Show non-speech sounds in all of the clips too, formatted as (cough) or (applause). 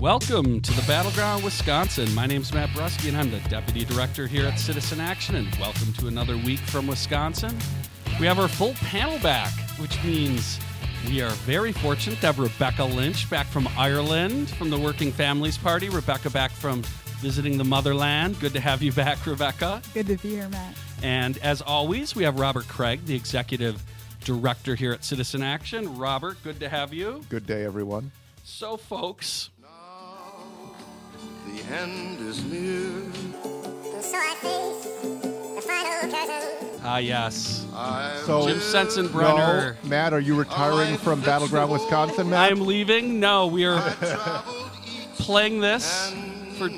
Welcome to the Battleground, Wisconsin. My name is Matt Brusky, and I'm the Deputy Director here at Citizen Action. And welcome to another week from Wisconsin. We have our full panel back, which means we are very fortunate to have Rebecca Lynch back from Ireland from the Working Families Party. Rebecca back from visiting the motherland. Good to have you back, Rebecca. Good to be here, Matt. And as always, we have Robert Craig, the Executive Director here at Citizen Action. Robert, good to have you. Good day, everyone. So, folks, The end is near. So I face the final curtain. ah, yes. I So, Jim Sensenbrenner. No, Matt, are you retiring from Battleground, Wisconsin, Matt? I'm leaving. No, we are traveled each playing this for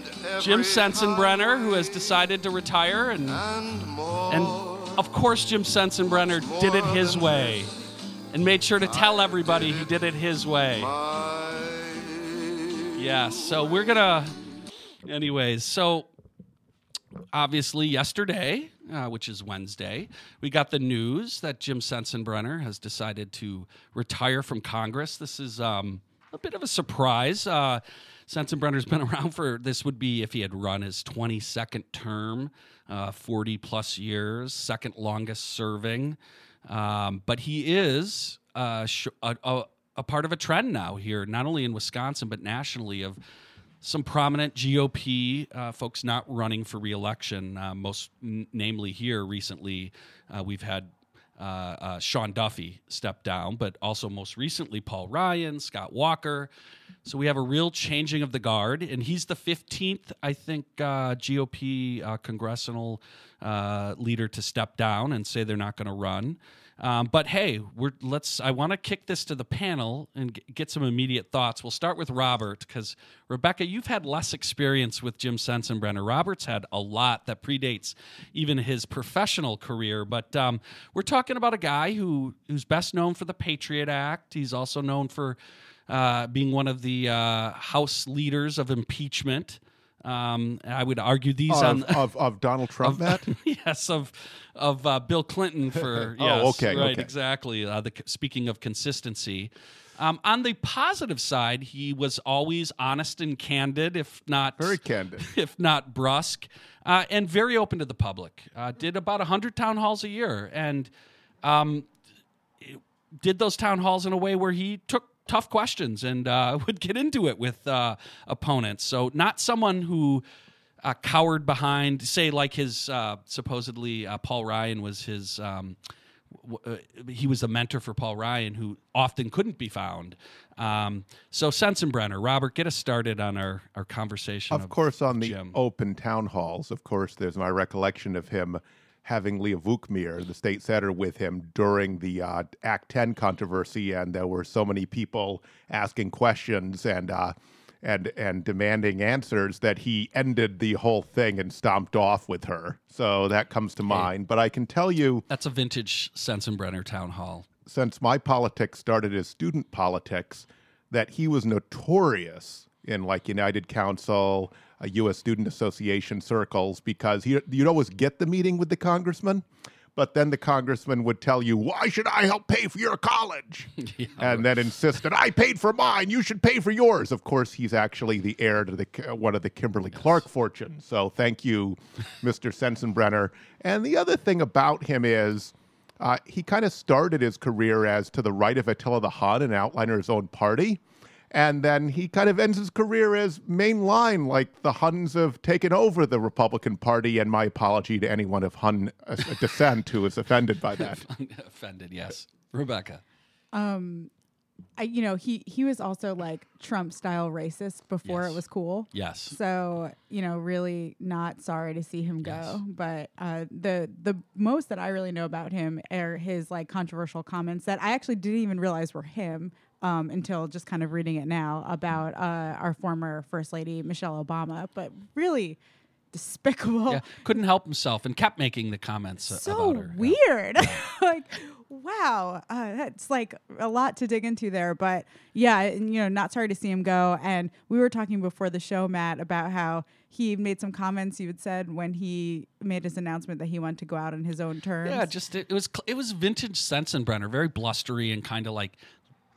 Jim Sensenbrenner, who has decided to retire. And, and more. and of course, Jim Sensenbrenner did it his way and made sure to tell everybody he did it his way. my Yeah, so we're gonna. Anyways, so obviously yesterday, uh, which is Wednesday, we got the news that Jim Sensenbrenner has decided to retire from Congress. This is um, a bit of a surprise. Uh, Sensenbrenner's been (laughs) around for this would be if he had run his 22nd term, uh, 40 plus years, second longest serving. Um, but he is uh, sh- a, a, a part of a trend now here, not only in Wisconsin, but nationally, of some prominent GOP uh, folks not running for reelection. Uh, most n- namely, here recently, uh, we've had uh, uh, Sean Duffy step down, but also most recently, Paul Ryan, Scott Walker. So we have a real changing of the guard, and he's the 15th, I think, uh, GOP congressional leader to step down and say they're not going to run. Um, but hey, we're let's. I want to kick this to the panel and g- get some immediate thoughts. We'll start with Robert because Rebecca, you've had less experience with Jim Sensenbrenner. Robert's had a lot that predates even his professional career. But um, we're talking about a guy who who's best known for the Patriot Act. He's also known for uh, being one of the uh, House leaders of impeachment. Um, I would argue these on of, of, (laughs) of Donald Trump, Matt? (laughs) yes, of of uh, Bill Clinton for (laughs) Oh, yes, okay, right, okay. exactly. Uh, the speaking of consistency, um, on the positive side, he was always honest and candid, if not Very candid. if not brusque, uh, and very open to the public. Uh, did about hundred town halls a year, and um, did those town halls in a way where he took tough questions and uh, (laughs) would get into it with uh, opponents. So not someone who uh, cowered behind, say, like his uh, supposedly uh, Paul Ryan was his. Um, w- uh, he was a mentor for Paul Ryan, who often couldn't be found. Um, so Sensenbrenner, Robert, get us started on our, our conversation. Of course, on the open town halls, of course, there's my recollection of him having Leah Vukmir, the state senator, with him during the uh, Act 10 controversy, and there were so many people asking questions and uh, and and demanding answers that he ended the whole thing and stomped off with her. So that comes to mind. But I can tell you, That's a vintage Sensenbrenner town hall. since my politics started as student politics, that he was notorious in like United Council, uh, U.S. Student Association circles because he, you'd always get the meeting with the congressman, but then the congressman would tell you, "Why should I help pay for your college?" (laughs) and then insisted, "I paid for mine. You should pay for yours." Of course, he's actually the heir to the uh, one of the Kimberly Clark fortunes. So thank you, (laughs) Mr. Sensenbrenner. And the other thing about him is. Uh, he kind of started his career as to the right of Attila the Hun, an outliner of his own party. And then he kind of ends his career as mainline, like the Huns have taken over the Republican Party. And my apology to anyone of Hun uh, descent who is offended by that. (laughs) Offended, yes. Rebecca. I, you know, he he was also like Trump style racist before Yes. it was cool. Yes. So you know, really not sorry to see him go. Yes. But uh, the the most that I really know about him are his like controversial comments that I actually didn't even realize were him um, until just kind of reading it now about uh, our former first lady Michelle Obama. But really despicable. Yeah, couldn't help himself and kept making the comments so about her. Yeah. weird. (laughs) like, wow, uh, that's like a lot to dig into there. But yeah, and, you know, not sorry to see him go. And we were talking before the show, Matt, about how he made some comments you had said when he made his announcement that he wanted to go out on his own terms. Yeah, just it, it was it was vintage Sensenbrenner, very blustery and kind of like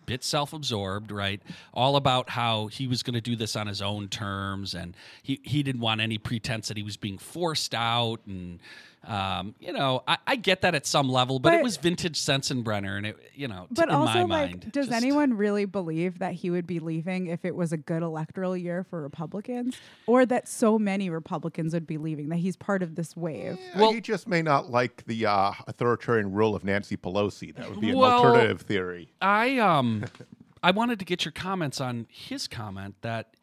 bit self-absorbed, right? All about how he was going to do this on his own terms, and he he didn't want any pretense that he was being forced out, and um, you know, I, I get that at some level, but, it was vintage Sensenbrenner, and it, you know, t- But in also, my like, mind, does just- anyone really believe that he would be leaving if it was a good electoral year for Republicans, or that so many Republicans would be leaving that he's part of this wave? Well- he just may not like the uh, authoritarian rule of Nancy Pelosi. That would be an Well- alternative theory. I um (laughs) I wanted to get your comments on his comment that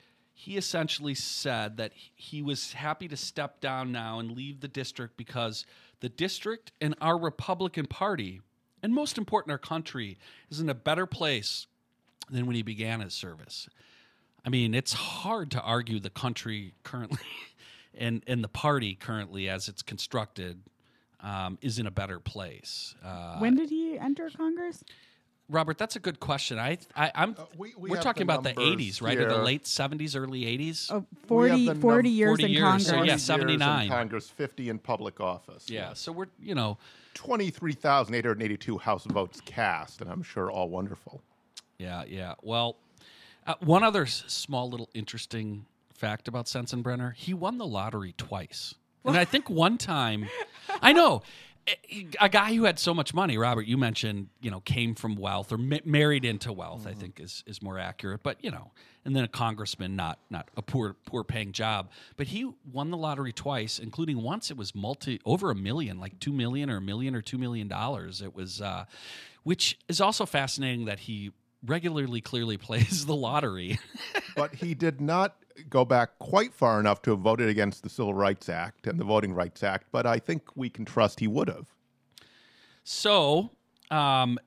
he essentially said that he was happy to step down now and leave the district because the district and our Republican Party, and most important, our country, is in a better place than when he began his service. I mean, it's hard to argue the country currently (laughs) and, and the party currently as it's constructed um, is in a better place. Uh, when did he enter Congress? Robert, that's a good question. I, I I'm Uh, we- we we're talking the about the 80s, right? Or the late 70s, early 80s. Oh, 40, have the 40 years 40 in years, Congress. so yeah, 40 years in 79. Congress, 50 in public office. yeah, so we're you know, 23,882 House votes cast, and I'm sure all wonderful. yeah, yeah. Well, uh, one other s- small little interesting fact about Sensenbrenner: he won the lottery twice, and I think one time, I know. A- guy who had so much money, Robert, you mentioned, you know, came from wealth or ma- married into wealth. I think is is more accurate. But you know, and then a congressman, not not a poor poor paying job. But he won the lottery twice, including once it was multi over a million, like two million or a million or two million dollars. It was, uh, which is also fascinating that he regularly clearly (laughs) plays the lottery. But he did not go back quite far enough to have voted against the Civil Rights Act and the Voting Rights Act, but I think we can trust he would have. So, um,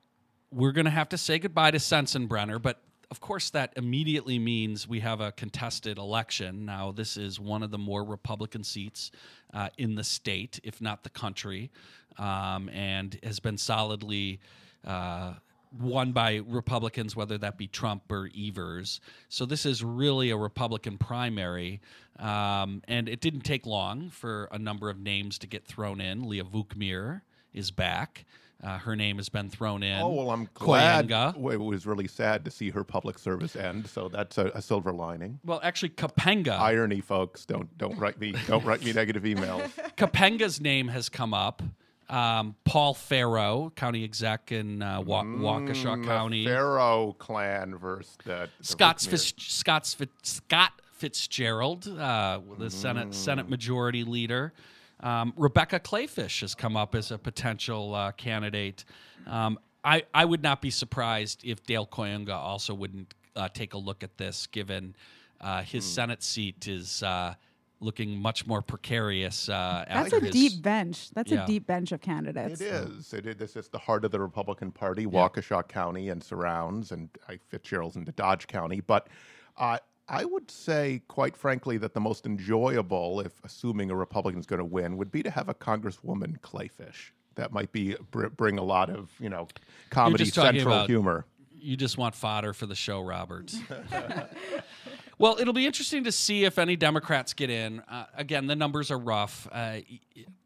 we're going to have to say goodbye to Sensenbrenner, but of course, that immediately means we have a contested election. Now, this is one of the more Republican seats uh, in the state, if not the country, um, and has been solidly. Uh, won by Republicans, whether that be Trump or Evers. So this is really a Republican primary, um, and it didn't take long for a number of names to get thrown in. Leah Vukmir is back. Uh, her name has been thrown in. Oh, well, I'm glad. Well, It was really sad to see her public service end, so that's a, a silver lining. Well, actually, Kapenga. Irony, folks. Don't don't write me don't write me negative emails. (laughs) Kapenga's name has come up. Um, Paul Farrow, county exec in uh, Wa- Waukesha Mm, the County. Farrow clan versus the, the Scott's Fitz, Scott's Fitz, Scott Fitzgerald, uh, the Senate Senate Majority Leader. Um, Rebecca Kleefisch has come up as a potential uh, candidate. Um, I I would not be surprised if Dale Kooyenga also wouldn't uh, take a look at this, given uh, his Hmm. Senate seat is uh, looking much more precarious. Uh, That's after a his- deep bench. That's Yeah. a deep bench of candidates. It is. It is. This is the heart of the Republican Party, Waukesha County and surrounds, and uh, Fitzgerald's into Dodge County. But uh, I would say, quite frankly, that the most enjoyable, if assuming a Republican is going to win, would be to have a Congresswoman Kleefisch. That might be br- bring a lot of you know comedy central about- humor. You just want fodder for the show, Robert. (laughs) (laughs) well, it'll be interesting to see if any Democrats get in. Uh, again, the numbers are rough. Uh,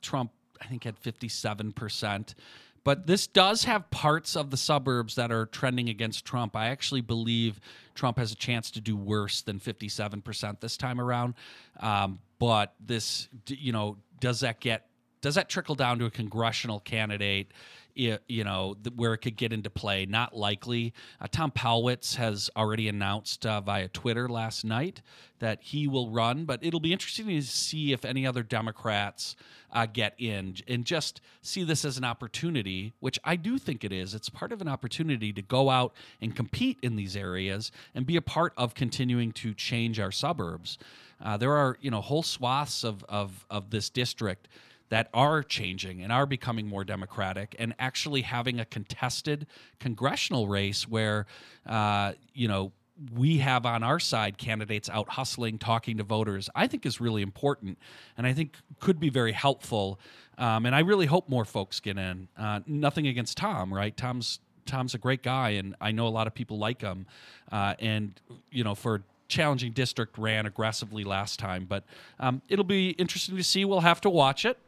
Trump, I think, had 57%. But this does have parts of the suburbs that are trending against Trump. I actually believe Trump has a chance to do worse than 57% this time around. Um, but this, you know, does that get does that trickle down to a congressional candidate? You know, where it could get into play? Not likely. Uh, Tom Palzewicz has already announced uh, via Twitter last night that he will run, but it'll be interesting to see if any other Democrats uh, get in and just see this as an opportunity, which I do think it is. It's part of an opportunity to go out and compete in these areas and be a part of continuing to change our suburbs. Uh, there are, you know, whole swaths of, of, of this district that are changing and are becoming more democratic and actually having a contested congressional race where uh, you know we have on our side candidates out hustling talking to voters i think is really important and i think could be very helpful. Um, and i really hope more folks get in. Uh, nothing against tom right? Tom's tom's a great guy and i know a lot of people like him uh, and you know for challenging district ran aggressively last time but um, it'll be interesting to see. We'll have to watch it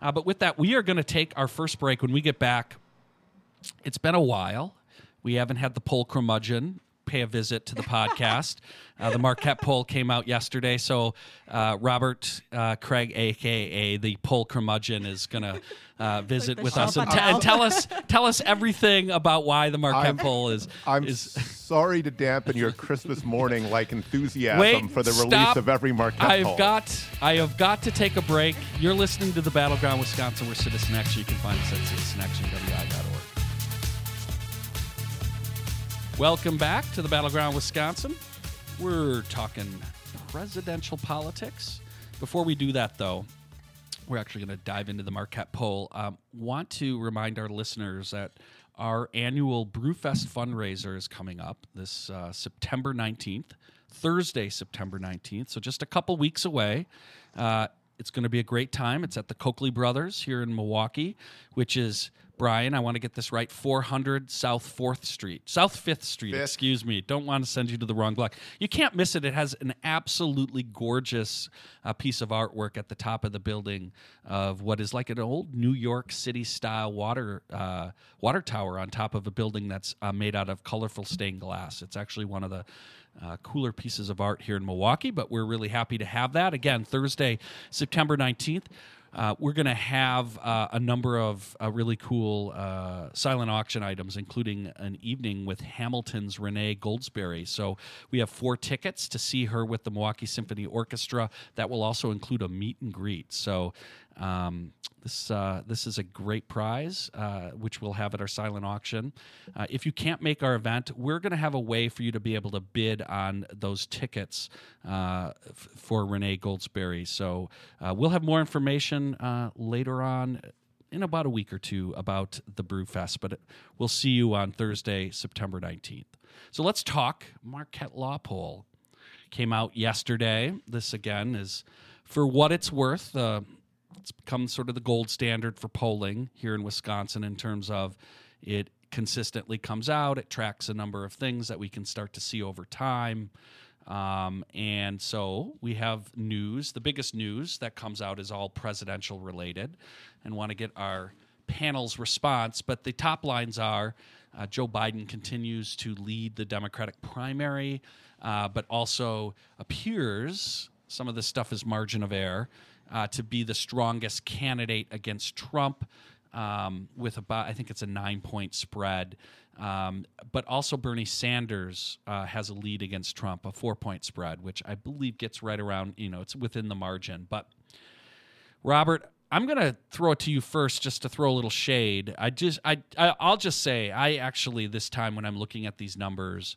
uh, but with that, we are going to take our first break. When we get back, it's been a while. we haven't had the poll curmudgeon pay a visit to the podcast. Uh, the Marquette poll came out yesterday, so uh, Robert uh, Craig, aka the poll curmudgeon, is going to uh, visit the with us and, t- and tell us tell us everything about why the Marquette I'm- poll is I'm is. sorry to dampen your Christmas morning like enthusiasm Wait, for the release stop. of every Marquette I've poll. got I have got to take a break. You're listening to the Battleground Wisconsin. We're Citizen Action. You can find us at citizenactionwi.org. Welcome back to the Battleground Wisconsin. We're talking presidential politics. Before we do that, though, we're actually going to dive into the Marquette poll. Um, want to remind our listeners that our annual Brewfest fundraiser is coming up this uh, September 19th, Thursday, September 19th. So just a couple weeks away. Uh, it's going to be a great time. It's at the Coakley Brothers here in Milwaukee, which is Brian. I want to get this right: 400 South Fourth Street, South Fifth Street. Fifth. Excuse me. Don't want to send you to the wrong block. You can't miss it. It has an absolutely gorgeous uh, piece of artwork at the top of the building of what is like an old New York City style water uh, water tower on top of a building that's uh, made out of colorful stained glass. It's actually one of the uh, cooler pieces of art here in Milwaukee, but we're really happy to have that. Again, Thursday, September 19th. Uh, we're going to have uh, a number of uh, really cool uh, silent auction items, including an evening with Hamilton's Renee Goldsberry. So we have four tickets to see her with the Milwaukee Symphony Orchestra. That will also include a meet and greet. So um, this uh, this is a great prize, uh, which we'll have at our silent auction. Uh, if you can't make our event, we're going to have a way for you to be able to bid on those tickets uh, f- for Renee Goldsberry. So uh, we'll have more information uh, later on in about a week or two about the Brewfest, but it, we'll see you on Thursday, September 19th. So let's talk Marquette Law Poll. Came out yesterday. This again is for what it's worth. Uh, it's become sort of the gold standard for polling here in Wisconsin in terms of it consistently comes out. It tracks a number of things that we can start to see over time. Um, and so we have news. The biggest news that comes out is all presidential related, and want to get our panel's response. But the top lines are uh, Joe Biden continues to lead the Democratic primary, uh, but also appears some of this stuff is margin of error uh, to be the strongest candidate against Trump um, with about, I think it's a nine point spread. Um, but also, Bernie Sanders uh, has a lead against Trump, a four point spread, which I believe gets right around, you know, it's within the margin. But Robert, I'm going to throw it to you first just to throw a little shade. I just I, I I'll just say I actually this time when I'm looking at these numbers,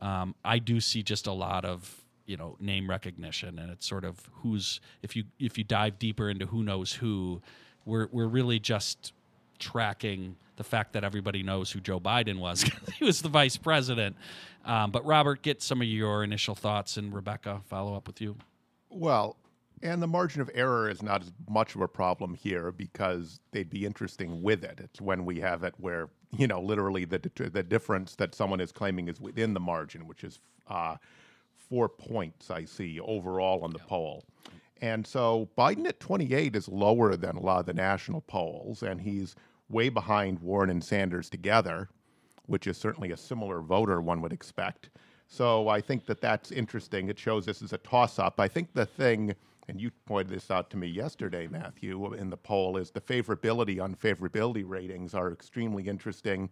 um, I do see just a lot of you know name recognition and it's sort of who's if you if you dive deeper into who knows who, we're we're really just tracking the fact that everybody knows who Joe Biden was. (laughs) he was the vice president. Um, but Robert, get some of your initial thoughts, and Rebecca, follow up with you. Well, and the margin of error is not as much of a problem here because they'd be interesting with it. It's when we have it where you know literally the the difference that someone is claiming is within the margin, which is uh, four points. I see overall on the poll, and so Biden at 28 is lower than a lot of the national polls, and he's way behind Warren and Sanders together, which is certainly a similar voter one would expect. So I think that that's interesting. It shows this is a toss up. I think the thing, and you pointed this out to me yesterday, Matthew, in the poll, is the favorability, unfavorability ratings are extremely interesting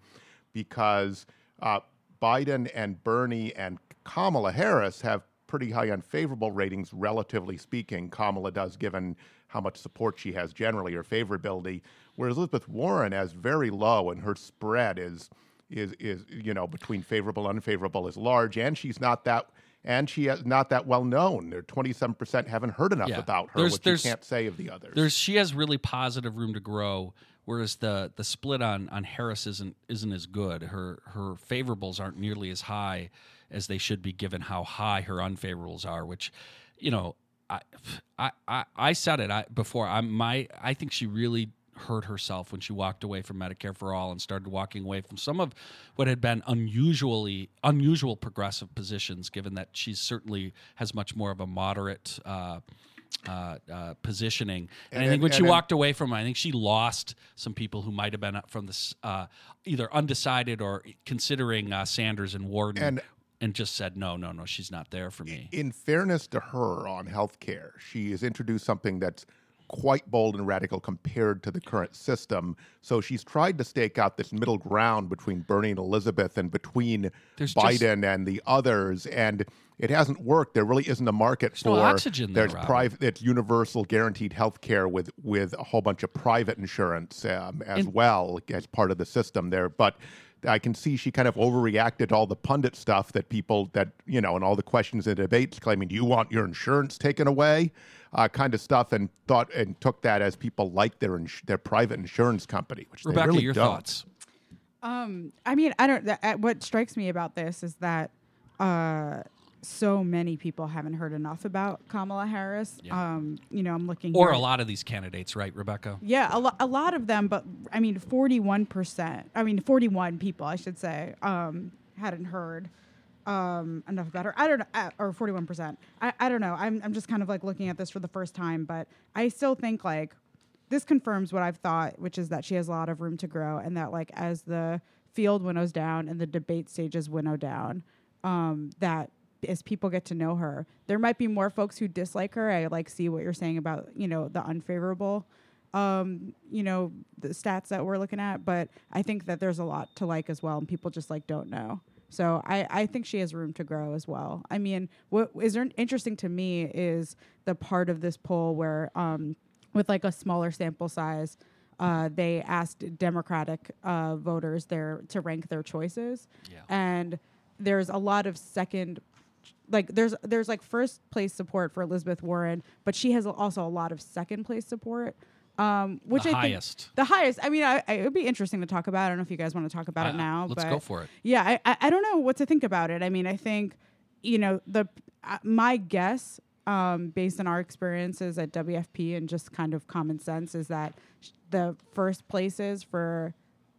because uh, Biden and Bernie and Kamala Harris have pretty high unfavorable ratings, relatively speaking. Kamala does, given how much support she has generally, or favorability, whereas Elizabeth Warren has very low, and her spread is is is you know between favorable and unfavorable is large, and she's not that. And she is not that well known. There, twenty-seven percent haven't heard enough Yeah. about her, There's- which there's- you can't say of the others. There's she has really positive room to grow, whereas the the split on on Harris isn't isn't as good. Her her favorables aren't nearly as high as they should be, given how high her unfavorables are. Which, you know, I I I, said it I, before. I my I think she really hurt herself when she walked away from Medicare for all and started walking away from some of what had been unusually unusual progressive positions given that she certainly has much more of a moderate uh, uh, uh, positioning. And, I think when and- she and- walked away from it, I think she lost some people who might have been up from this uh, either undecided or considering uh, Sanders and Warren. And- and just said no, no, no. She's not there for me. In fairness to her on healthcare, she has introduced something that's quite bold and radical compared to the current system. So she's tried to stake out this middle ground between Bernie and Elizabeth and between There's just- Biden and the others. And it hasn't worked. There really isn't a market no for oxygen there, there's private it's universal guaranteed health care with with a whole bunch of private insurance um, as And- well as part of the system there. But I can see she kind of overreacted to all the pundit stuff that people that you know and all the questions and debates claiming, "Do you want your insurance taken away?" Uh, kind of stuff, and thought and took that as people like their ins- their private insurance company, which Rebecca, they really your don't. thoughts? Um, I mean, I don't. Th- uh, what strikes me about this is that uh, so many people haven't heard enough about Kamala Harris. Yeah. Um, you know, I'm looking Or here a lot of these candidates, right, Rebecca? Yeah, a, lo- a lot of them, but I mean, 41%, I mean, 41 people, I should say, um, hadn't heard um, enough about her. I don't know, uh, or 41%. I, I don't know. I'm, I'm just kind of like looking at this for the first time, but I still think like this confirms what I've thought, which is that she has a lot of room to grow and that like as the field winnows down and the debate stages winnow down, um, that as people get to know her, there might be more folks who dislike her. I like see what you're saying about, you know, the unfavorable um, you know, the stats that we're looking at, but I think that there's a lot to like as well, and people just like don't know. So I, I think she has room to grow as well. I mean, what is interesting to me is the part of this poll where, um, with like a smaller sample size, uh, they asked Democratic uh, voters there to rank their choices, Yeah. and there's a lot of second like there's there's like first place support for Elizabeth Warren, but she has also a lot of second place support. Um, which The I think- highest. the highest. I mean, I, I, it would be interesting to talk about. I don't know if you guys want to talk about Uh, it now. let's but go for it. Yeah, I, I, I don't know what to think about it. I mean, I think, you know, the uh, my guess, um, based on our experiences at WFP and just kind of common sense, is that sh- the first places for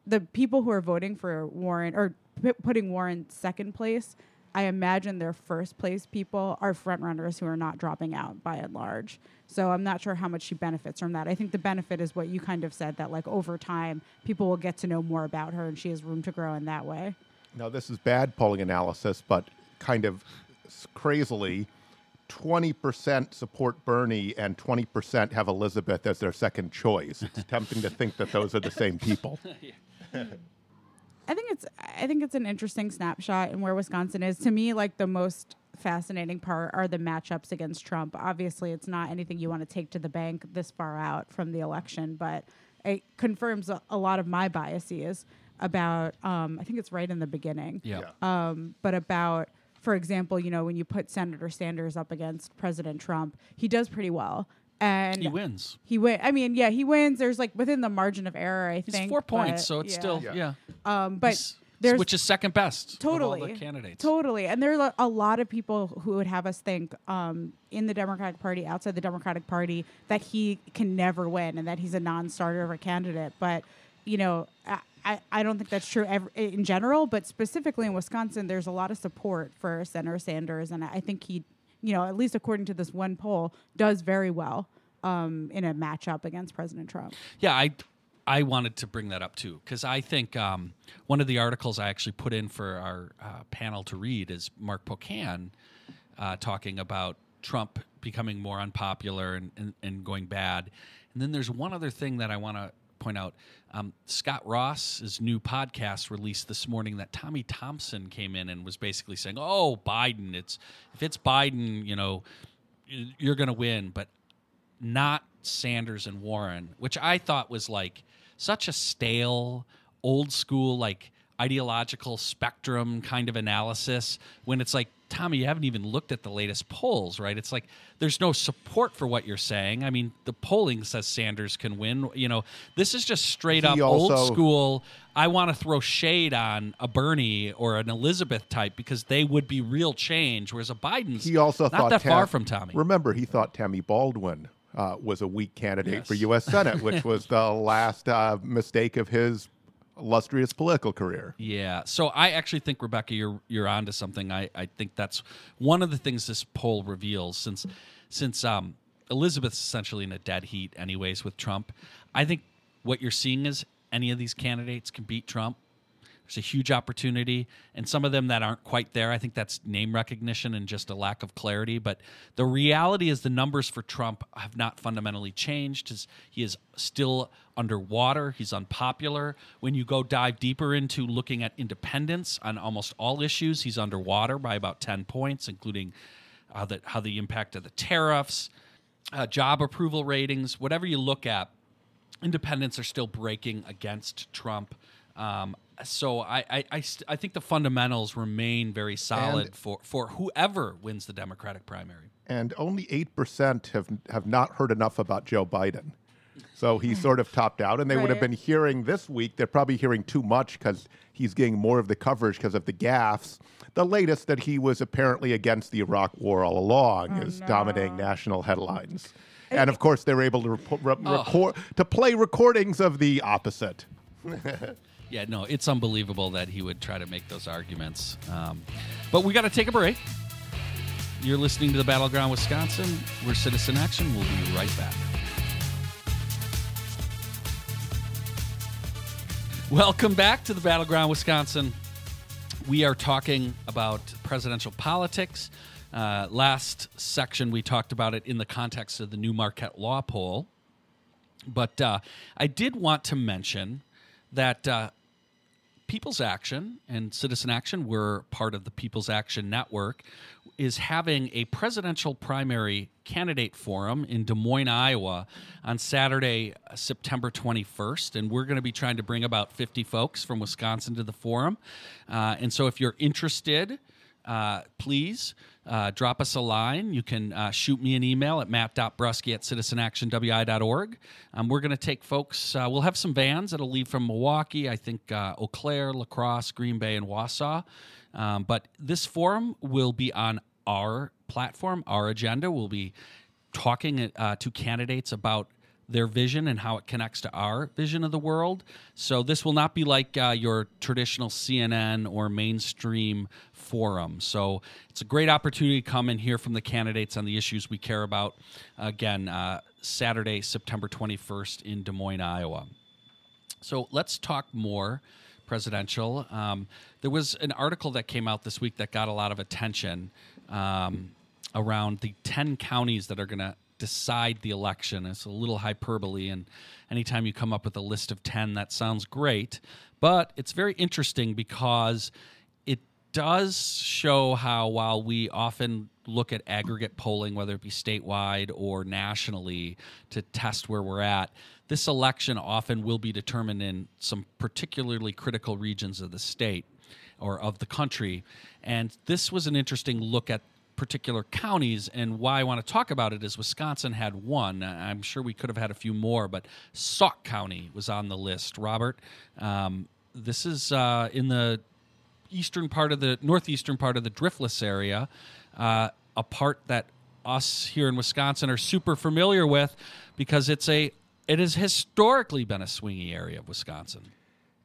the people who are voting for Warren or p- putting Warren second place, I imagine their first place people are front runners who are not dropping out by and large. So I'm not sure how much she benefits from that. I think the benefit is what you kind of said that like over time people will get to know more about her and she has room to grow in that way. Now, this is bad polling analysis, but kind of crazily, 20% support Bernie and 20% have Elizabeth as their second choice. It's tempting to think that those are the same people. (laughs) (laughs) I think it's I think it's an interesting snapshot in where Wisconsin is. To me, like the most fascinating part are the matchups against Trump. Obviously, it's not anything you want to take to the bank this far out from the election, but it confirms a, a lot of my biases about. Um, I think it's right in the beginning. Yeah. Yeah. Um, but about, for example, you know, when you put Senator Sanders up against President Trump, he does pretty well. And He wins. He win. I mean, yeah, he wins. There's like within the margin of error. I He's think four points, so it's yeah. still Yeah. yeah. Um, but He's- there's which is second best totally of all the candidates. Totally, and there's a, a lot of people who would have us think um, in the Democratic Party, outside the Democratic Party, that he can never win and that he's a non-starter of a candidate. But you know, I, I, I don't think that's true ev- in general. But specifically in Wisconsin, there's a lot of support for Senator Sanders, and I think he, you know, at least according to this one poll, does very well um, in a matchup against President Trump. Yeah, I I wanted to bring that up too because I think um, one of the articles I actually put in for our uh, panel to read is Mark Pocan uh, talking about Trump becoming more unpopular and, and, and going bad. And then there's one other thing that I want to point out. Um, Scot Ross's new podcast released this morning that Tommy Thompson came in and was basically saying, "Oh, Biden, it's if it's Biden, you know, you're going to win." But not Sanders and Warren, which I thought was like such a stale, old school, like ideological spectrum kind of analysis when it's like, Tommy, you haven't even looked at the latest polls, right? It's like there's no support for what you're saying. I mean, the polling says Sanders can win. You know, this is just straight He up also- old school. I want to throw shade on a Bernie or an Elizabeth type because they would be real change, whereas a Biden's He also not thought that Tam- far from Tommy. Remember, he thought Tammy Baldwin uh, was a weak candidate Yes. for U.S. Senate, which (laughs) was the last uh, mistake of his illustrious political career. Yeah. So I actually think Rebecca, you're you're onto something. I, I think that's one of the things this poll reveals since since um Elizabeth's essentially in a dead heat, anyways, with Trump. I think what you're seeing is any of these candidates can beat Trump. There's a huge opportunity, and some of them that aren't quite there. I think that's name recognition and just a lack of clarity. But the reality is, the numbers for Trump have not fundamentally changed. His, he is still underwater. He's unpopular. When you go dive deeper into looking at independence on almost all issues, he's underwater by about 10 points, including uh, the, how the impact of the tariffs, uh, job approval ratings, whatever you look at independents are still breaking against Trump. Um, so I, I, I, st- I think the fundamentals remain very solid And- for, for whoever wins the Democratic primary. and only eight percent have have not heard enough about Joe Biden. So he (laughs) sort of topped out, and they would have been hearing this week. They're probably hearing too much because he's getting more of the coverage because of the gaffes. The latest that he was apparently against the Iraq War all along is dominating national headlines, and of course they're able to repo- re- record to play recordings of the opposite. (laughs) Yeah, no, it's unbelievable that he would try to make those arguments. Um, but we got to take a break. You're listening to the Battleground Wisconsin. We're Citizen Action. We'll be right back. Welcome back to the Battleground Wisconsin. We are talking about presidential politics. Uh, last section, we talked about it in the context of the new Marquette Law poll. But uh, I did want to mention that uh, People's Action and Citizen Action, we're part of the People's Action Network, is having a presidential primary candidate forum in Des Moines, Iowa on Saturday, uh, September 21st. And we're going to be trying to bring about 50 folks from Wisconsin to the forum. Uh, and so if you're interested, uh, please uh, drop us a line. You can uh, shoot me an email at matt.brusky at citizenactionwi.org. Um, we're going to take folks, uh, we'll have some vans that'll leave from Milwaukee, I think uh, Eau Claire, La Crosse, Green Bay, and Wausau. Um, but this forum will be on our platform, our agenda. We'll be talking to candidates about their vision and how it connects to our vision of the world. So this will not be like uh, your traditional CNN or mainstream forum. So it's a great opportunity to come and hear from the candidates on the issues we care about. Again, uh, Saturday, September 21st in Des Moines, Iowa. So let's talk more presidential. Um, there was an article that came out this week that got a lot of attention um, around the 10 counties that are going to decide the election. It's a little hyperbole, and anytime you come up with a list of 10, that sounds great. But it's very interesting because does show how, while we often look at aggregate polling, whether it be statewide or nationally, to test where we're at, this election often will be determined in some particularly critical regions of the state or of the country. And this was an interesting look at particular counties. And why I want to talk about it is Wisconsin had one. I'm sure we could have had a few more, but Sauk County was on the list. Robert, um, this is uh, in the eastern part of the northeastern part of the Driftless area, uh, a part that us here in Wisconsin are super familiar with because it's a it has historically been a swingy area of Wisconsin.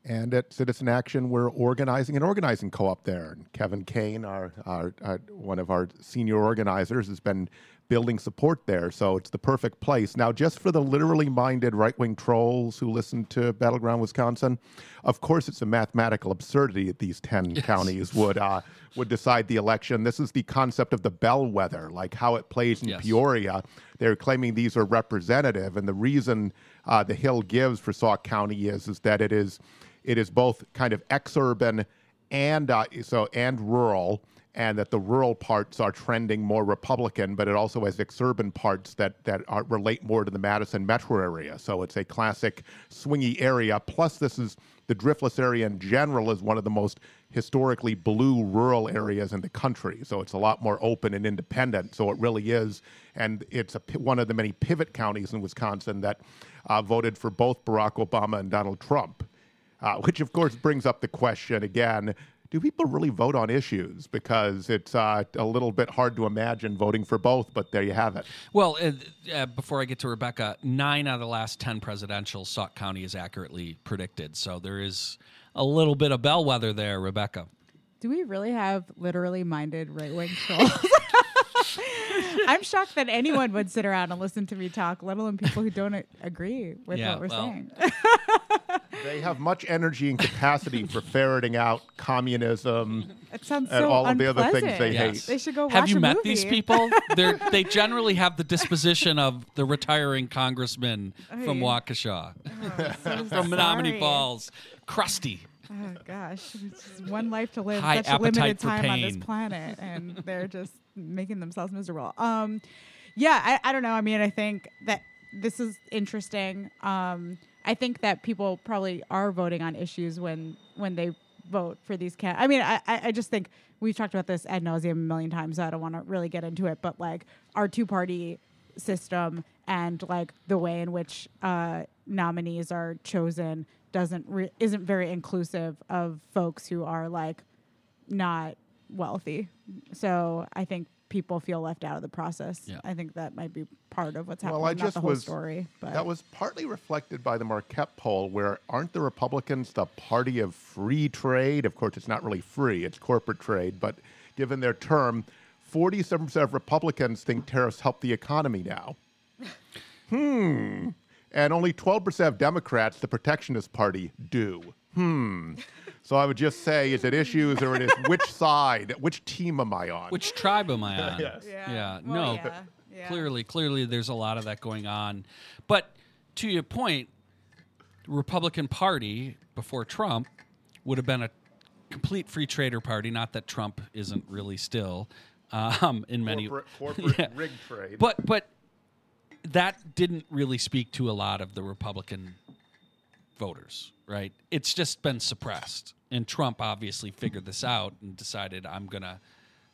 And at Citizen Action, we're organizing an organizing co-op there. And Kevin Kane, our, our, our one of our senior organizers, has been building support there. So it's the perfect place. Now, just for the literally minded right-wing trolls who listen to Battleground Wisconsin, of course, it's a mathematical absurdity that these ten counties would uh, would decide the election. This is the concept of the bellwether, like how it plays in Yes. Peoria. They're claiming these are representative, and the reason uh, the Hill gives for Sauk County is is that it is it is both kind of exurban and uh, so and rural, and that the rural parts are trending more Republican, but it also has exurban parts that that are, relate more to the Madison metro area. So it's a classic swingy area. Plus, this is the Driftless area in general is one of the most historically blue rural areas in the country. So it's a lot more open and independent. So it really is, and it's a, one of the many pivot counties in Wisconsin that uh, voted for both Barack Obama and Donald Trump uh, which of course brings up the question again do people really vote on issues? Because it's uh, a little bit hard to imagine voting for both, but there you have it. Well, uh, uh, before I get to Rebecca, nine out of the last 10 presidential Sauk County is accurately predicted. So there is a little bit of bellwether there, Rebecca. Do we really have literally minded right wing trolls? (laughs) I'm shocked that anyone would sit around and listen to me talk, let alone people who don't agree with Yeah, what we're well, saying. (laughs) They have much energy and capacity for (laughs) ferreting out communism It sounds and so all of the other things they Yes. hate. They should go Have you a met movie. these people? They they generally have the disposition of the retiring congressman from Hey. Waukesha, So (laughs) from Menomonee. Falls, crusty. Oh gosh, it's one life to live, High such a limited time on this planet, and (laughs) they're just making themselves miserable. Um, yeah, I, I don't know. I mean, I think that this is interesting. Um, I think that people probably are voting on issues when when they vote for these can. I mean, I I I just think we've talked about this ad nauseum a million times. So I don't want to really get into it, but like our two party system and like the way in which uh, nominees are chosen doesn't re- isn't very inclusive of folks who are like not wealthy. So I think people feel left out of the process. Yeah. I think that might be part of what's Well, happening. I not just the whole was story, but that was partly reflected by the Marquette poll, where aren't the Republicans the party of free trade? Of course, it's not really free; it's corporate trade. But given their term, forty-seven percent of Republicans think tariffs help the economy now. (laughs) hmm. And only twelve percent of Democrats, the protectionist party, do. Hmm. So I would just say, is it issues or it is (laughs) which side, which team am I on? Which tribe am I on? (laughs) Yes. Yeah. Well, no. yeah, yeah. Clearly, clearly, there's a lot of that going on. But to your point, Republican Party before Trump would have been a complete free trader party. Not that Trump isn't really still um, in many corporate, (laughs) corporate Yeah. rig trade. But but that didn't really speak to a lot of the Republican voters, right? It's just been suppressed. And Trump obviously figured this out and decided I'm going to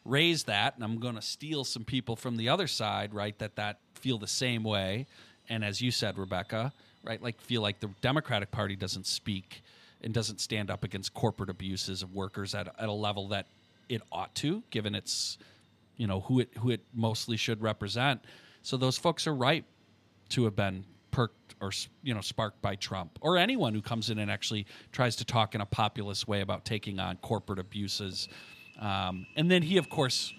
raise that and I'm going to steal some people from the other side, right, that that feel the same way. And as you said, Rebecca, right, like feel like the Democratic Party doesn't speak and doesn't stand up against corporate abuses of workers at, at a level that it ought to, given its you know who it who it mostly should represent. So those folks are right to have been perked or you know sparked by Trump or anyone who comes in and actually tries to talk in a populist way about taking on corporate abuses. Um, and then he, of course,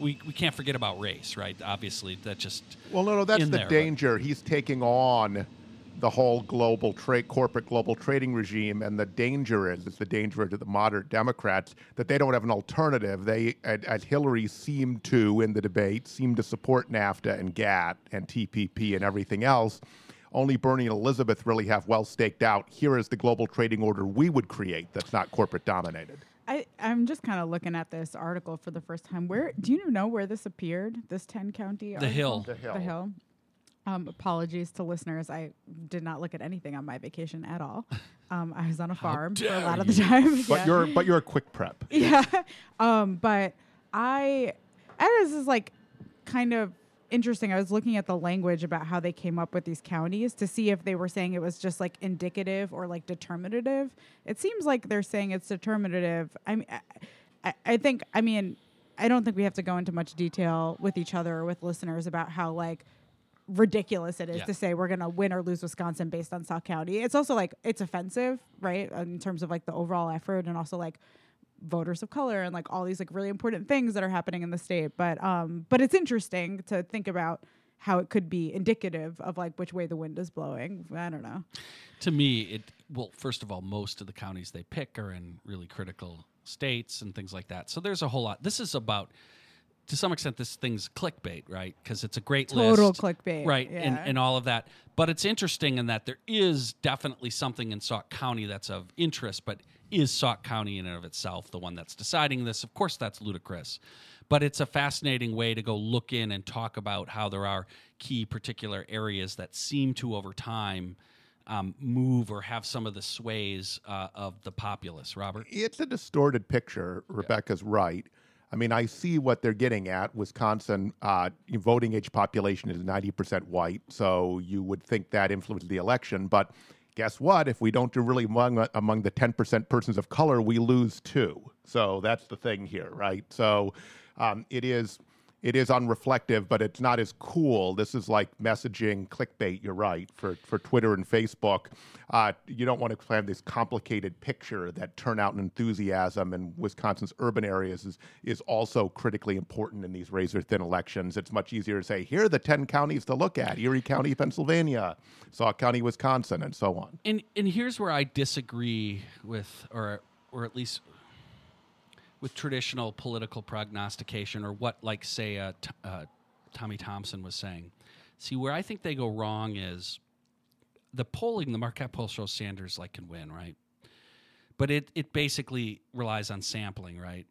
we, we can't forget about race, right? Obviously, that just Well, no, no, that's the there, but- danger. He's taking on the whole global trade, corporate global trading regime, and the danger is, it's the danger to the moderate Democrats that they don't have an alternative. They, at, at Hillary, seem to in the debate seem to support NAFTA and GATT and TPP and everything else. Only Bernie and Elizabeth really have well staked out. Here is the global trading order we would create that's not corporate dominated. I, I'm just kind of looking at this article for the first time. Where do you know where this appeared? This ten county. The Hill. The Hill. The Hill. Um, apologies to listeners. I did not look at anything on my vacation at all. (laughs) Um, I was on a farm for a lot of the time. But Yeah. you're but you're a quick prep. (laughs) yeah. Um, but I, and this is like kind of interesting. I was looking at the language about how they came up with these counties to see if they were saying it was just like indicative or like determinative. It seems like they're saying it's determinative. I mean, I, I, I think, I mean, I don't think we have to go into much detail with each other or with listeners about how like ridiculous it is Yeah. to say we're going to win or lose Wisconsin based on Sauk County. It's also like it's offensive, right? In terms of like the overall effort and also like voters of color and like all these like really important things that are happening in the state. But um but it's interesting to think about how it could be indicative of like which way the wind is blowing. I don't know. to me, it well, first of all, most of the counties they pick are in really critical states and things like that. So there's a whole lot. This is about, to some extent, this thing's clickbait, right? Because it's a great list. Total list, clickbait, right? And, yeah. and all of that. But it's interesting in that there is definitely something in Sauk County that's of interest. But is Sauk County in and of itself the one that's deciding this? Of course, that's ludicrous. But it's a fascinating way to go look in and talk about how there are key particular areas that seem to, over time, um, move or have some of the sways uh, of the populace. Robert, it's a distorted picture. Rebecca's right. I mean, I see what they're getting at. Wisconsin uh, voting age population is 90% white, so you would think that influenced the election. But guess what? If we don't do really among, among the 10% persons of color, we lose too. So that's the thing here, right? So um, it is it is unreflective, but it's not as cool. This is like messaging clickbait. You're right for for Twitter and Facebook. Uh, you don't want to have this complicated picture that turnout and enthusiasm in Wisconsin's urban areas is is also critically important in these razor thin elections. It's much easier to say here are the ten counties to look at: Erie County, Pennsylvania, Sauk County, Wisconsin, and so on. And and here's where I disagree with, or or at least with traditional political prognostication, or what, like, say, uh, t- uh, Tommy Thompson was saying. See, where I think they go wrong is the polling. The Marquette poll shows Sanders like can win, right? But it it basically relies on sampling, right?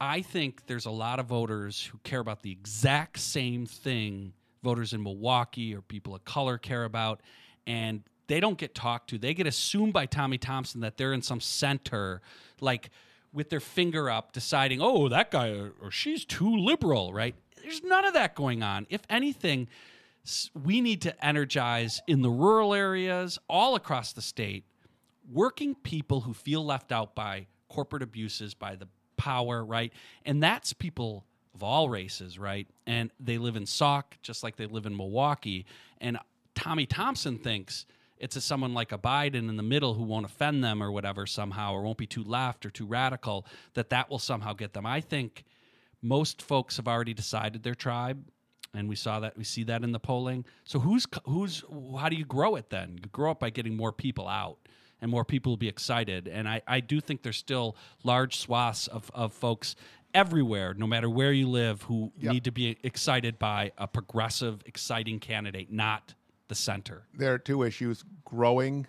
I think there's a lot of voters who care about the exact same thing voters in Milwaukee or people of color care about, and they don't get talked to. They get assumed by Tommy Thompson that they're in some center, like with their finger up, deciding, oh, that guy or, she's too liberal, right? There's none of that going on. If anything, we need to energize in the rural areas all across the state working people who feel left out by corporate abuses, by the power, right? And that's people of all races, right? And they live in Sauk just like they live in Milwaukee. And Tommy Thompson thinks it's a someone like a Biden in the middle who won't offend them or whatever somehow, or won't be too left or too radical, that that will somehow get them. I think most folks have already decided their tribe and we saw that we see that in the polling so who's who's how do you grow it then you grow it by getting more people out and more people will be excited and i, I do think there's still large swaths of, of folks everywhere no matter where you live who Yep. need to be excited by a progressive exciting candidate not the center. There are two issues growing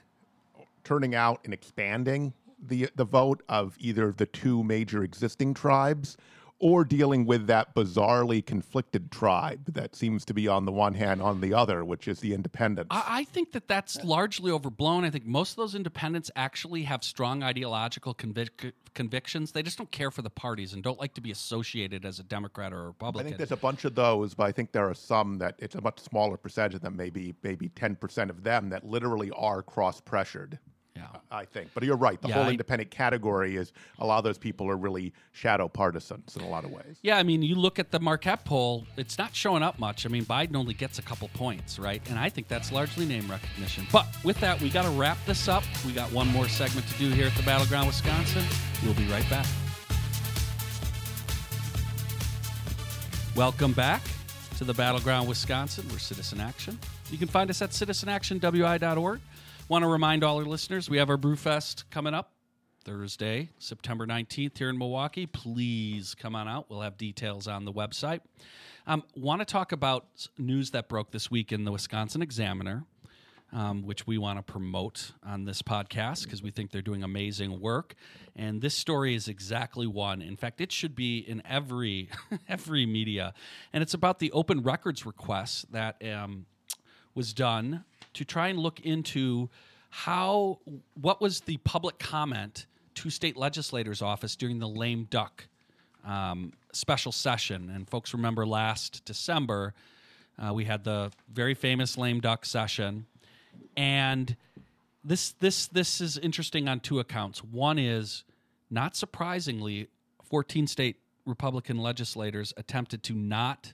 turning out and expanding the the vote of either the two major existing tribes or dealing with that bizarrely conflicted tribe that seems to be on the one hand on the other which is the independents I, I think that that's largely overblown. I think most of those independents actually have strong ideological convic- convictions. They just don't care for the parties and don't like to be associated as a Democrat or a Republican. I think there's a bunch of those, but I think there are some that it's a much smaller percentage of them, maybe maybe ten percent of them that literally are cross pressured. Yeah. I think, but you're right. The Yeah, whole I- independent category is a lot of those people are really shadow partisans in a lot of ways. Yeah, I mean, you look at the Marquette poll, it's not showing up much. I mean, Biden only gets a couple points, right? And I think that's largely name recognition. But with that, we got to wrap this up. We got one more segment to do here at the Battleground Wisconsin. We'll be right back. Welcome back to the Battleground Wisconsin. We're Citizen Action. You can find us at citizenactionwi.org. Want to remind all our listeners we have our Brewfest coming up Thursday, September 19th here in Milwaukee. Please come on out. We'll have details on the website. Um, Want to talk about news that broke this week in the Wisconsin Examiner, um, which we want to promote on this podcast because we think they're doing amazing work. And this story is exactly one. In fact, it should be in every (laughs) every media. And it's about the open records request that um, was done to try and look into how what was the public comment to state legislators' office during the lame duck um, special session. And folks remember last December, uh, we had the very famous lame duck session, and this this this is interesting on two accounts. One is not surprisingly, 14 state Republican legislators attempted to not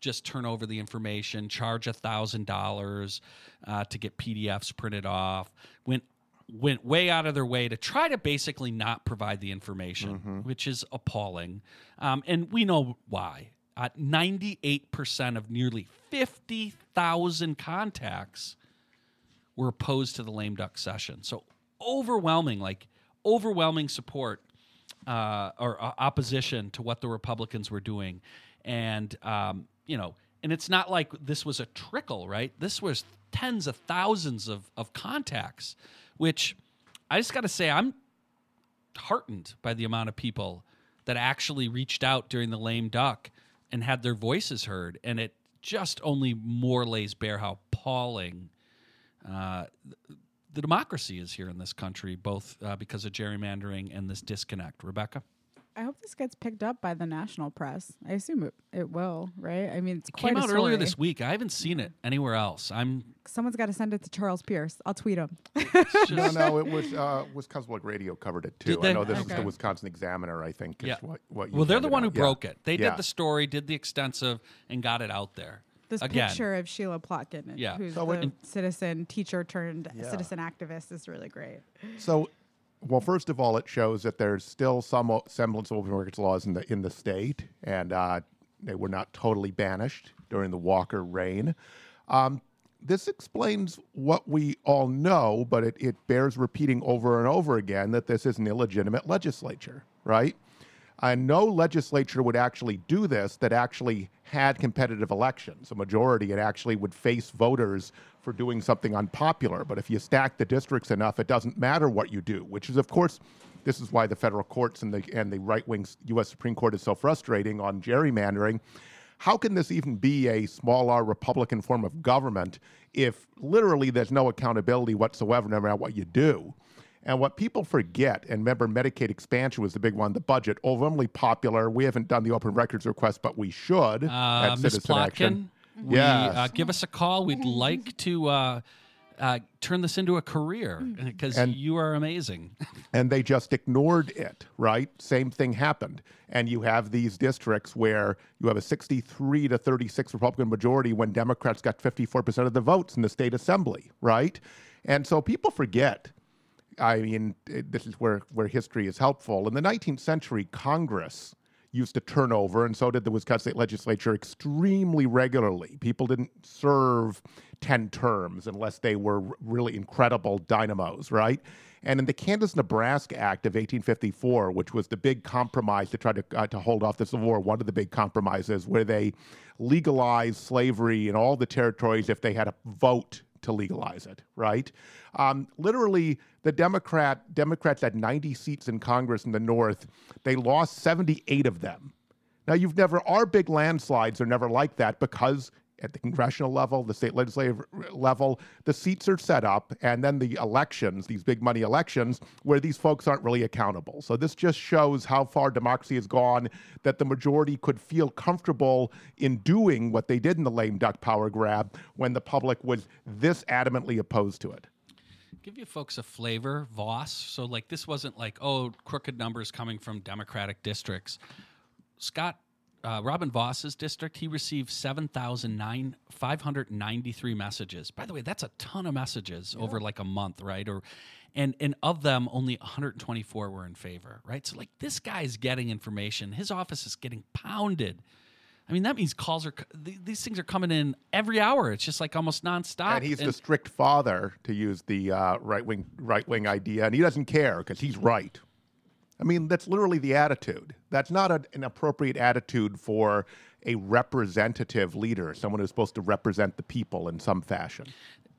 just turn over the information, charge a thousand dollars uh, to get PDFs printed off. Went went way out of their way to try to basically not provide the information, which is appalling. Um, and we know why. Uh, 98% of nearly 50,000 contacts were opposed to the lame duck session. So overwhelming, like overwhelming support uh, or uh, opposition to what the Republicans were doing, and um, you know, and it's not like this was a trickle, right? This was tens of thousands of of contacts, which I just got to say I'm heartened by the amount of people that actually reached out during the lame duck and had their voices heard, and it just only more lays bare how appalling uh, the democracy is here in this country, both uh, because of gerrymandering and this disconnect. Rebecca? I hope this gets picked up by the national press. I assume it, it will, right? I mean, it's It quite came a out earlier this week. I haven't seen it anywhere else. I'm Someone's got to send it to Charles Pierce. I'll tweet him. (laughs) (laughs) no, no, it was uh, Wisconsin Public Radio covered it too. They? I know this is Okay. the Wisconsin Examiner. I think. Is Yeah. What, what you well, they're the handed one who. Yeah. broke it. They Yeah. did the story, did the extensive, and got it out there. This Again. picture of Sheila Plotkin, Yeah. who's So the citizen teacher turned Yeah. citizen activist, is really great. So, well, first of all, it shows that there's still some semblance of open records laws in the in the state, and uh, they were not totally banished during the Walker reign. Um, this explains what we all know, but it, it bears repeating over and over again that this is an illegitimate legislature, right? And no legislature would actually do this that actually had competitive elections. A majority, it actually would face voters for doing something unpopular. But if you stack the districts enough, it doesn't matter what you do, which is, of course, this is why the federal courts and the, and the right wing U.S. Supreme Court is so frustrating on gerrymandering. How can this even be a small r Republican form of government if literally there's no accountability whatsoever, no matter what you do? And what people forget, and remember, Medicaid expansion was the big one, the budget, overwhelmingly popular. We haven't done the open records request, but we should Uh, at Miss Citizen Plotkin, Action. we, Yes. uh, give us a call. We'd like to uh, uh, turn this into a career because you are amazing. (laughs) and they just ignored it, right? Same thing happened. And you have these districts where you have a 63 to 36 Republican majority when Democrats got 54% of the votes in the state assembly, right? And so people forget. I mean, this is where, where history is helpful. In the 19th century, Congress used to turn over, and so did the Wisconsin State Legislature extremely regularly. People didn't serve 10 terms unless they were really incredible dynamos, right? And in the Kansas Nebraska Act of 1854, which was the big compromise to try to, uh, to hold off the Civil War, one of the big compromises where they legalized slavery in all the territories if they had a vote to legalize it, right? Um, literally, the Democrat Democrats had 90 seats in Congress in the North. They lost 78 of them. Now, you've never our big landslides are never like that because at the congressional level, the state legislative level, the seats are set up, and then the elections, these big money elections, where these folks aren't really accountable. So this just shows how far democracy has gone. That the majority could feel comfortable in doing what they did in the lame duck power grab when the public was this adamantly opposed to it. Give you folks a flavor, Vos. So, like, this wasn't like, oh, crooked numbers coming from Democratic districts. Scott, uh, Robin Vos's district, he received 7,593 messages. By the way, that's a ton of messages over like a month, right? Or, and, and of them, only 124 were in favor, right? So, like, this guy's getting information. His office is getting pounded. I mean, that means calls are, th- these things are coming in every hour. It's just like almost nonstop. And he's the strict father, to use the uh, right wing right wing idea, and he doesn't care because he's right. I mean, that's literally the attitude. That's not a, an appropriate attitude for a representative leader, someone who's supposed to represent the people in some fashion.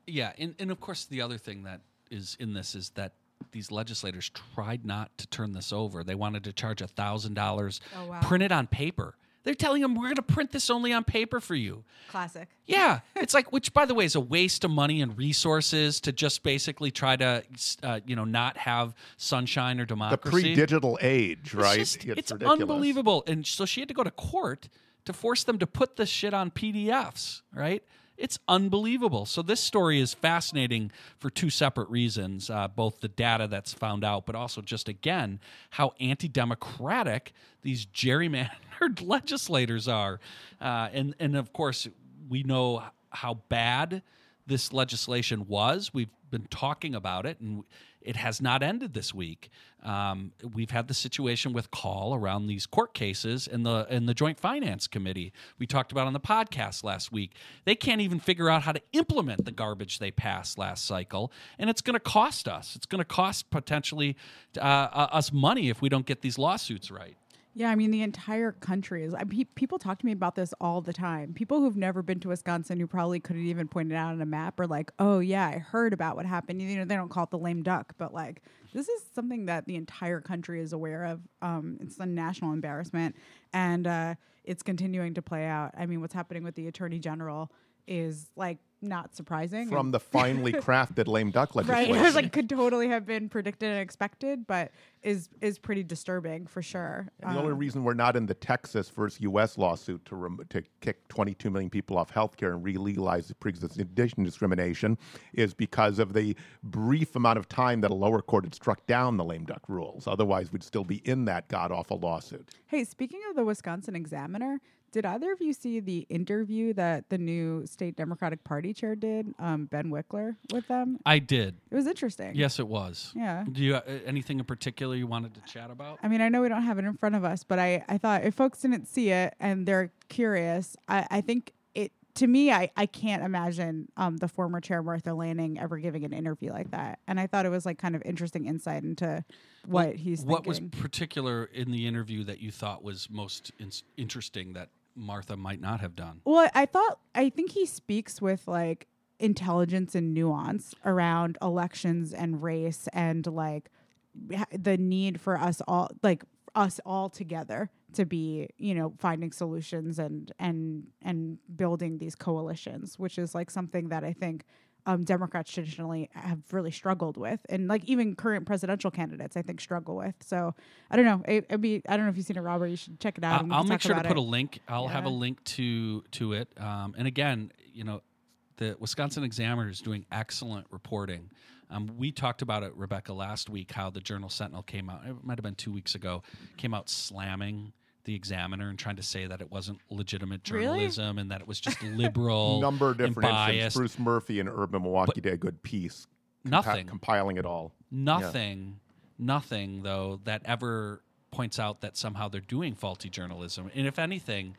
Yeah, and, and of course the other thing that is in this is that these legislators tried not to turn this over. They wanted to charge a thousand dollars, Oh, wow. print it on paper. They're telling them we're going to print this only on paper for you. Classic. Yeah, (laughs) it's like which, by the way, is a waste of money and resources to just basically try to, uh, you know, not have sunshine or democracy. The pre-digital age, right? It's, just, it's ridiculous. unbelievable. And so she had to go to court to force them to put this shit on PDFs, right? It's unbelievable. So this story is fascinating for two separate reasons: uh, both the data that's found out, but also just again how anti-democratic these gerrymandered (laughs) legislators are, uh, and and of course we know how bad this legislation was. We've been talking about it, and it has not ended this week. Um, we've had the situation with call around these court cases in the in the Joint Finance Committee. We talked about on the podcast last week. They can't even figure out how to implement the garbage they passed last cycle, and it's going to cost us. It's going to cost potentially uh, uh, us money if we don't get these lawsuits right. Yeah, I mean the entire country is. I, pe- people talk to me about this all the time. People who've never been to Wisconsin, who probably couldn't even point it out on a map, are like, "Oh yeah, I heard about what happened." You know, they don't call it the lame duck, but like this is something that the entire country is aware of. Um, it's a national embarrassment, and uh, it's continuing to play out. I mean, what's happening with the attorney general is like not surprising. from the finely (laughs) crafted lame duck (laughs) legislation. right, legislation. I was like could totally have been predicted and expected, but is is pretty disturbing for sure. And the only Um, reason we're not in the Texas versus U.S. lawsuit to rem- to kick 22 million people off health care and re-legalize pre-existing condition discrimination is because of the brief amount of time that a lower court had struck down the lame duck rules. Otherwise, we'd still be in that god awful lawsuit. Hey, speaking of the Wisconsin Examiner, did either of you see the interview that the new state Democratic Party chair did, um, Ben Wickler, with them? I did. It was interesting. Yes, it was. Yeah. Do you uh, anything in particular you wanted to chat about? I mean, I know we don't have it in front of us, but I, I thought if folks didn't see it and they're curious, I, I think it to me, I, I can't imagine um, the former chair Martha Laning ever giving an interview like that. And I thought it was like kind of interesting insight into what he's What was particular in the interview that you thought was most in- interesting that Martha might not have done? Well, I thought I think he speaks with like intelligence and nuance around elections and race and like the need for us all like us all together to be, you know, finding solutions and and and building these coalitions, which is like something that I think um, Democrats traditionally have really struggled with, and like even current presidential candidates, I think struggle with. So I don't know. It, would be I don't know if you've seen it, Robert. You should check it out. I'll, I'll make sure to put a link. I'll have a link to to it. Um, and again, you know, the Wisconsin Examiner is doing excellent reporting. Um, we talked about it, Rebecca, last week. How the Journal Sentinel came out. It might have been two weeks ago. Came out slamming the Examiner and trying to say that it wasn't legitimate Really? journalism and that it was just (laughs) liberal, Number of different instances. biased. Bruce Murphy in Urban Milwaukee did a good piece. compi- Nothing. compiling it all. Nothing, nothing though that ever points out that somehow they're doing faulty journalism. And if anything, like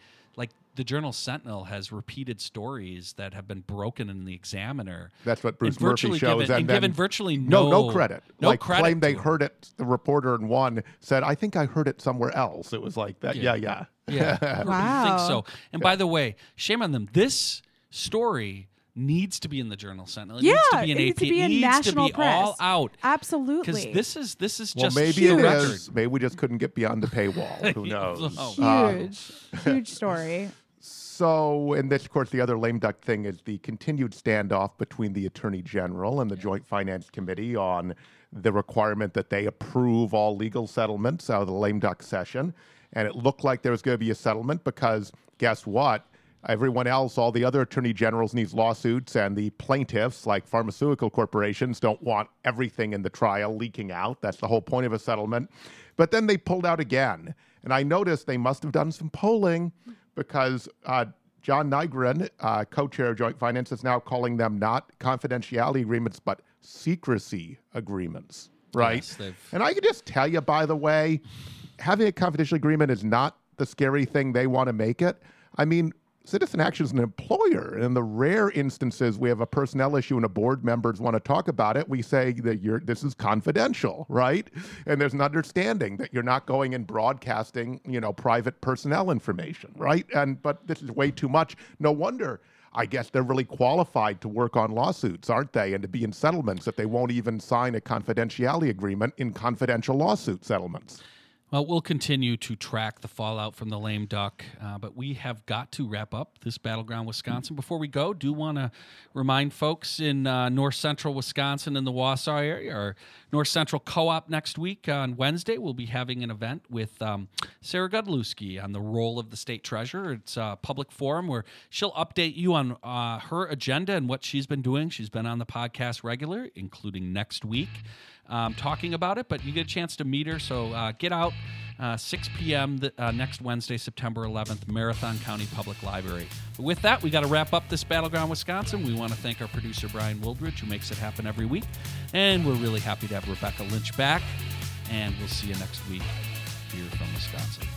the Journal Sentinel has repeated stories that have been broken in the Examiner. That's what Bruce Murphy virtually shows. given, and then- given virtually no, no, no credit. No like credit. claimed they heard it. The reporter in one said, "I think I heard it somewhere else." It was like that. Yeah, Yeah. yeah. Yeah, (laughs) I think so. And by the way, shame on them. This story needs to be in the Journal Sentinel. It Yeah, needs to be in it needs AP. to be it in needs national to be all out. Absolutely. Because this is this is Well, just maybe the it record. Maybe we just couldn't get beyond the paywall. Who (laughs) knows? Oh. Uh, huge, huge story. (laughs) So, and this, of course, the other lame duck thing is the continued standoff between the Attorney General and the Joint Finance Committee on the requirement that they approve all legal settlements out of the lame duck session. And it looked like there was going to be a settlement because guess what? Everyone else, all the other attorney generals in these lawsuits and the plaintiffs, like pharmaceutical corporations, don't want everything in the trial leaking out. That's the whole point of a settlement. But then they pulled out again. And I noticed they must have done some polling because uh, John Nygren, uh, co-chair of Joint Finance, is now calling them not confidentiality agreements, but secrecy agreements, right? Yes, and I can just tell you, by the way, having a confidential agreement is not the scary thing they want to make it. I mean, Citizen Action is an employer. And in the rare instances we have a personnel issue and a board members want to talk about it, we say that you're this is confidential, right? And there's an understanding that you're not going and broadcasting, you know, private personnel information, right? And but this is way too much. No wonder I guess they're really qualified to work on lawsuits, aren't they? And to be in settlements that they won't even sign a confidentiality agreement in confidential lawsuit settlements. Well, we'll continue to track the fallout from the lame duck, uh, but we have got to wrap up this battleground Wisconsin. Before we go, do want to remind folks in uh, north central Wisconsin in the Wausau area, our North Central Co-op next week on Wednesday, we'll be having an event with um, Sarah Godlewski on the role of the state treasurer. It's a public forum where she'll update you on uh, her agenda and what she's been doing. She's been on the podcast regular, including next week um, talking about it, but you get a chance to meet her. So uh, get out uh, 6 p.m. th- uh, next Wednesday, September 11th, Marathon County Public Library. But with that, we got to wrap up this Battleground Wisconsin. We want to thank our producer, Brian Wildridge, who makes it happen every week. And we're really happy to have Rebecca Lynch back. And we'll see you next week here from Wisconsin.